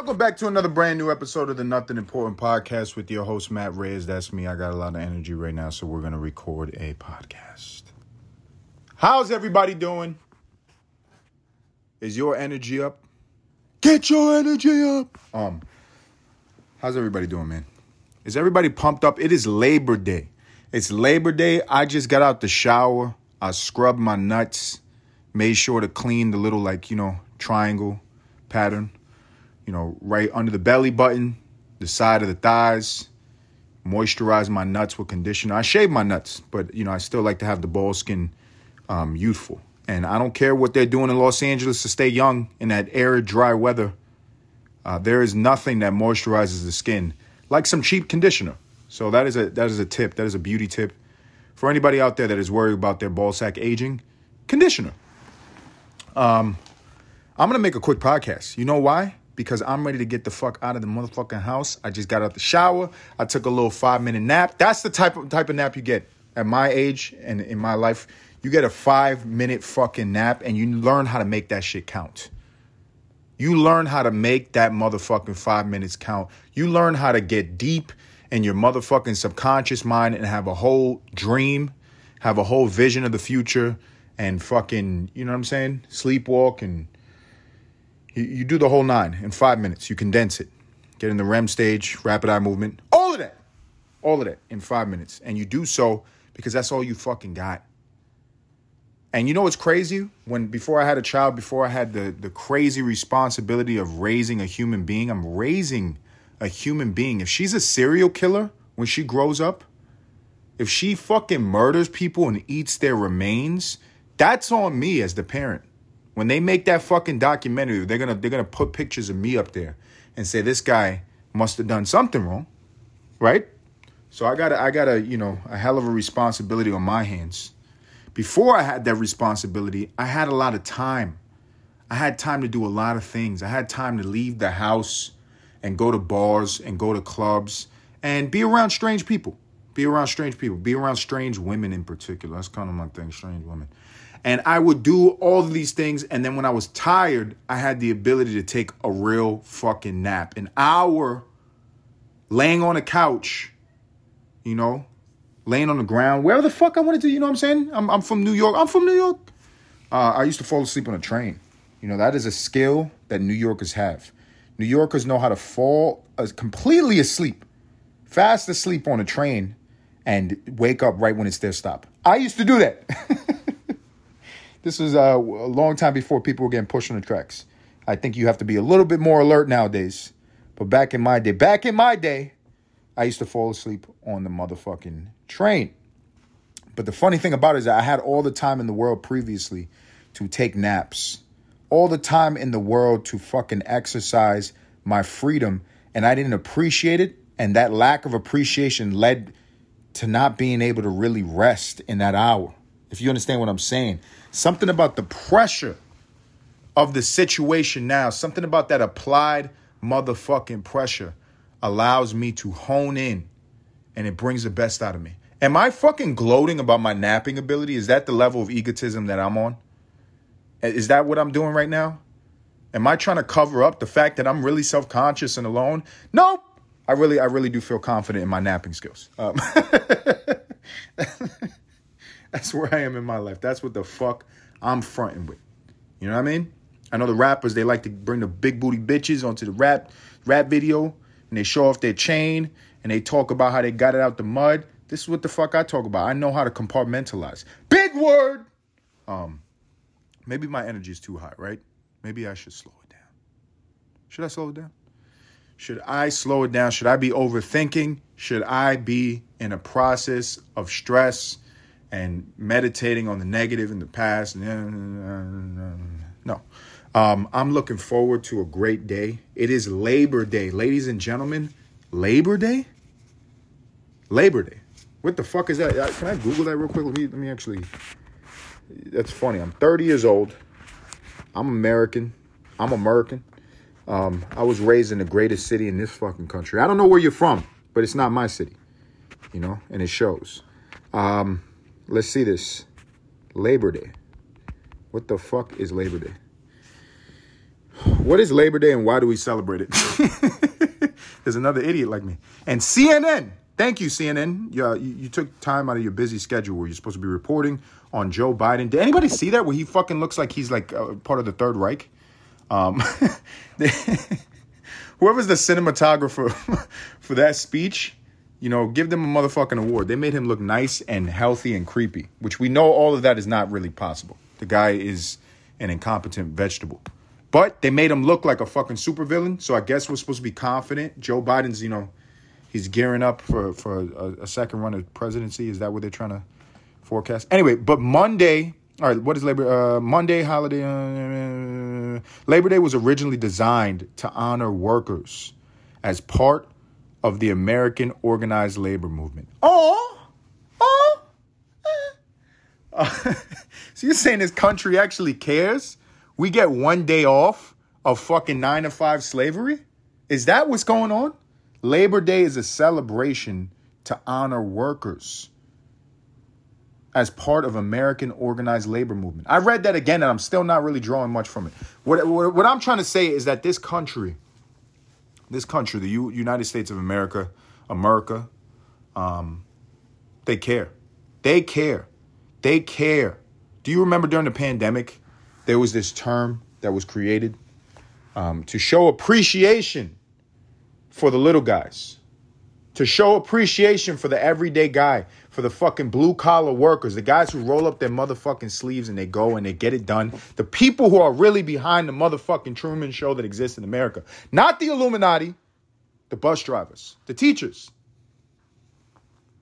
Welcome back to another brand new episode of the Nothing Important podcast with your host, Matt Reyes. That's me. I got a lot of energy right now, so we're going to record a podcast. How's everybody doing? Is your energy up? Get your energy up. Um, how's everybody doing, man? Is everybody pumped up? It is Labor Day. It's Labor Day. I just got out the shower. I scrubbed my nuts, made sure to clean the little, like, you know, triangle pattern you know, right under the belly button, the side of the thighs, moisturize my nuts with conditioner. I shave my nuts, but you know, I still like to have the ball skin um, youthful. And I don't care what they're doing in Los Angeles to stay young in that arid, dry weather. Uh, there is nothing that moisturizes the skin like some cheap conditioner. So that is a that is a tip. That is a beauty tip for anybody out there that is worried about their ball sack aging. Conditioner. Um, I'm gonna make a quick podcast. You know why? Because I'm ready to get the fuck out of the motherfucking house. I just got out the shower. I took a little five minute nap. That's the type of type of nap you get at my age and in my life. You get a five minute fucking nap and you learn how to make that shit count. You learn how to make that motherfucking five minutes count. You learn how to get deep in your motherfucking subconscious mind and have a whole dream, have a whole vision of the future, and fucking, you know what I'm saying? Sleepwalk and you, you do the whole nine in five minutes. You condense it. Get in the REM stage, rapid eye movement, all of that. All of that in five minutes. And you do so because that's all you fucking got. And you know what's crazy? When before I had a child, before I had the, the crazy responsibility of raising a human being, I'm raising a human being. If she's a serial killer when she grows up, if she fucking murders people and eats their remains, that's on me as the parent. When they make that fucking documentary, they're gonna they're gonna put pictures of me up there and say this guy must have done something wrong, right? So I got I got a you know a hell of a responsibility on my hands. Before I had that responsibility, I had a lot of time. I had time to do a lot of things. I had time to leave the house and go to bars and go to clubs and be around strange people. Be around strange people. Be around strange women in particular. That's kind of my thing, strange women. And I would do all of these things. And then when I was tired, I had the ability to take a real fucking nap. An hour laying on a couch, you know, laying on the ground, wherever the fuck I wanted to, you know what I'm saying? I'm, I'm from New York. I'm from New York. Uh, I used to fall asleep on a train. You know, that is a skill that New Yorkers have. New Yorkers know how to fall completely asleep, fast asleep on a train, and wake up right when it's their stop. I used to do that. This was uh, a long time before people were getting pushed on the tracks. I think you have to be a little bit more alert nowadays. But back in my day, back in my day, I used to fall asleep on the motherfucking train. But the funny thing about it is I had all the time in the world previously to take naps. All the time in the world to fucking exercise my freedom. And I didn't appreciate it. And that lack of appreciation led to not being able to really rest in that hour. If you understand what I'm saying. Something about the pressure of the situation now, something about that applied motherfucking pressure allows me to hone in and it brings the best out of me. Am I fucking gloating about my napping ability? Is that the level of egotism that I'm on? Is that what I'm doing right now? Am I trying to cover up the fact that I'm really self-conscious and alone? Nope. I really, I really do feel confident in my napping skills. Um, That's where I am in my life. That's what the fuck I'm fronting with. You know what I mean? I know the rappers they like to bring the big booty bitches onto the rap rap video and they show off their chain and they talk about how they got it out the mud. This is what the fuck I talk about. I know how to compartmentalize. Big word. Um maybe my energy is too high, right? Maybe I should slow it down. Should I slow it down? Should I slow it down? Should I be overthinking? Should I be in a process of stress and meditating on the negative in the past. No. Um, I'm looking forward to a great day. It is Labor Day. Ladies and gentlemen, Labor Day? Labor Day. What the fuck is that? Uh, can I Google that real quick? Let me, let me actually. That's funny. I'm 30 years old. I'm American. I'm American. Um, I was raised in the greatest city in this fucking country. I don't know where you're from, but it's not my city, you know, and it shows. Um, Let's see this. Labor Day. What the fuck is Labor Day? What is Labor Day and why do we celebrate it? There's another idiot like me. And CNN, thank you, CNN. Yeah, you, you took time out of your busy schedule where you're supposed to be reporting on Joe Biden. Did anybody see that where he fucking looks like he's like uh, part of the Third Reich? Um, whoever's the cinematographer for that speech, you know, give them a motherfucking award. They made him look nice and healthy and creepy, which we know all of that is not really possible. The guy is an incompetent vegetable. But they made him look like a fucking supervillain. So I guess we're supposed to be confident. Joe Biden's, you know, he's gearing up for for a, a second run of presidency. Is that what they're trying to forecast? Anyway, but Monday, all right, what is Labor uh, Monday holiday? Uh, Labor Day was originally designed to honor workers as part of the American organized labor movement. Oh, oh. Uh, so you're saying this country actually cares? we get one day off of fucking nine to five slavery? Is that what's going on? Labor Day is a celebration to honor workers as part of American organized labor movement. I read that again and I'm still not really drawing much from it. What, what, what I'm trying to say is that this country, this country, the U, United States of America, America, um, they care. They care. They care. Do you remember during the pandemic there was this term that was created um, to show appreciation for the little guys, to show appreciation for the everyday guy, for the fucking blue collar workers, the guys who roll up their motherfucking sleeves and they go and they get it done, the people who are really behind the motherfucking Truman show that exists in America, not the Illuminati, the bus drivers, the teachers,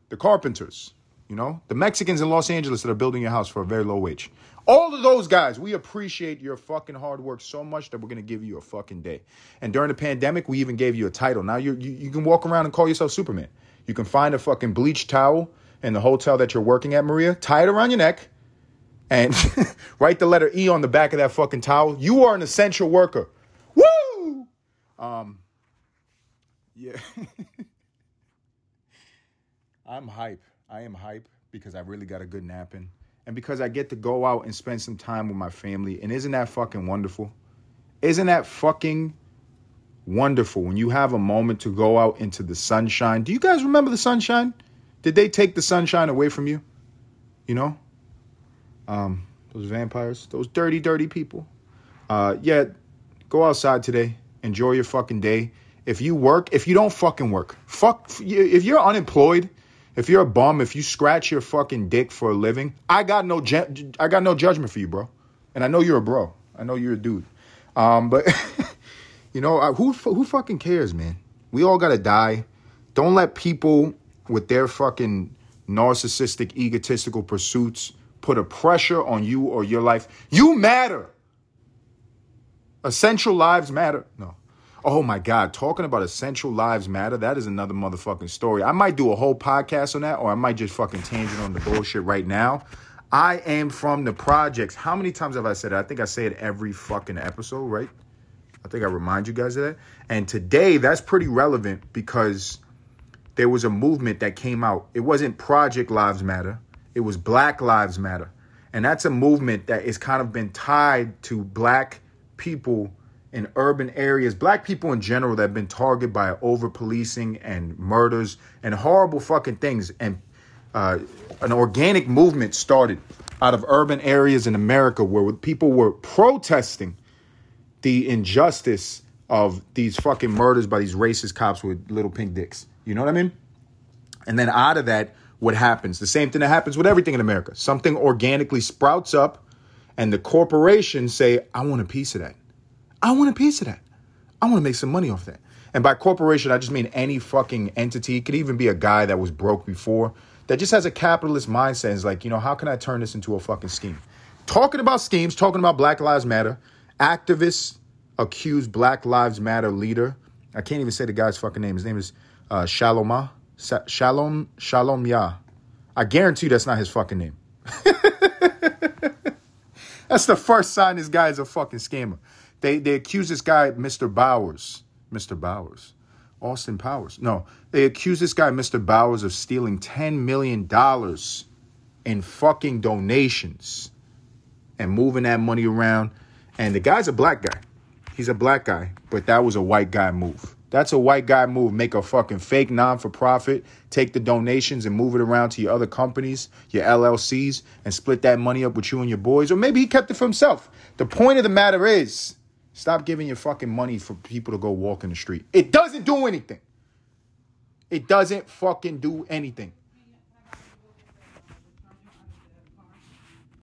the carpenters, you know, the Mexicans in Los Angeles that are building your house for a very low wage. All of those guys, we appreciate your fucking hard work so much that we're gonna give you a fucking day. And during the pandemic, we even gave you a title. Now you you can walk around and call yourself Superman. You can find a fucking bleach towel in the hotel that you're working at, Maria. Tie it around your neck, and write the letter E on the back of that fucking towel. You are an essential worker. Woo! Um, yeah. I'm hype. I am hype because I really got a good nap in and because I get to go out and spend some time with my family. And isn't that fucking wonderful? Isn't that fucking wonderful when you have a moment to go out into the sunshine? Do you guys remember the sunshine? Did they take the sunshine away from you? You know? Um, those vampires, those dirty, dirty people. Uh, yeah, go outside today. Enjoy your fucking day. If you work, if you don't fucking work, fuck, if you're unemployed, if you're a bum, if you scratch your fucking dick for a living, I got no ju- I got no judgment for you, bro. And I know you're a bro. I know you're a dude. Um, but you know, who who fucking cares, man? We all gotta die. Don't let people with their fucking narcissistic, egotistical pursuits put a pressure on you or your life. You matter. Essential lives matter. No. Oh my God, talking about essential lives matter, that is another motherfucking story. I might do a whole podcast on that, or I might just fucking tangent on the bullshit right now. I am from the projects. How many times have I said it? I think I say it every fucking episode, right? I think I remind you guys of that. And today, that's pretty relevant because there was a movement that came out. It wasn't Project Lives Matter, it was Black Lives Matter. And that's a movement that has kind of been tied to black people in urban areas, black people in general that have been targeted by over policing and murders and horrible fucking things. And uh, an organic movement started out of urban areas in America where people were protesting the injustice of these fucking murders by these racist cops with little pink dicks. You know what I mean? And then out of that, what happens? The same thing that happens with everything in America. Something organically sprouts up, and the corporations say, I want a piece of that. I want a piece of that. I want to make some money off that. And by corporation, I just mean any fucking entity. It could even be a guy that was broke before that just has a capitalist mindset. Is like, you know, how can I turn this into a fucking scheme? Talking about schemes, talking about Black Lives Matter. Activists accuse Black Lives Matter leader. I can't even say the guy's fucking name. His name is uh, Shalom. Shalom Shalom Yah. I guarantee that's not his fucking name. that's the first sign this guy is a fucking scammer. They they accuse this guy, Mr. Bowers, Mr. Bowers, Austin Powers. No, they accuse this guy, Mr. Bowers, of stealing ten million dollars in fucking donations and moving that money around. And the guy's a black guy. He's a black guy, but that was a white guy move. That's a white guy move. Make a fucking fake non for profit, take the donations and move it around to your other companies, your LLCs, and split that money up with you and your boys. Or maybe he kept it for himself. The point of the matter is Stop giving your fucking money for people to go walk in the street. It doesn't do anything. It doesn't fucking do anything.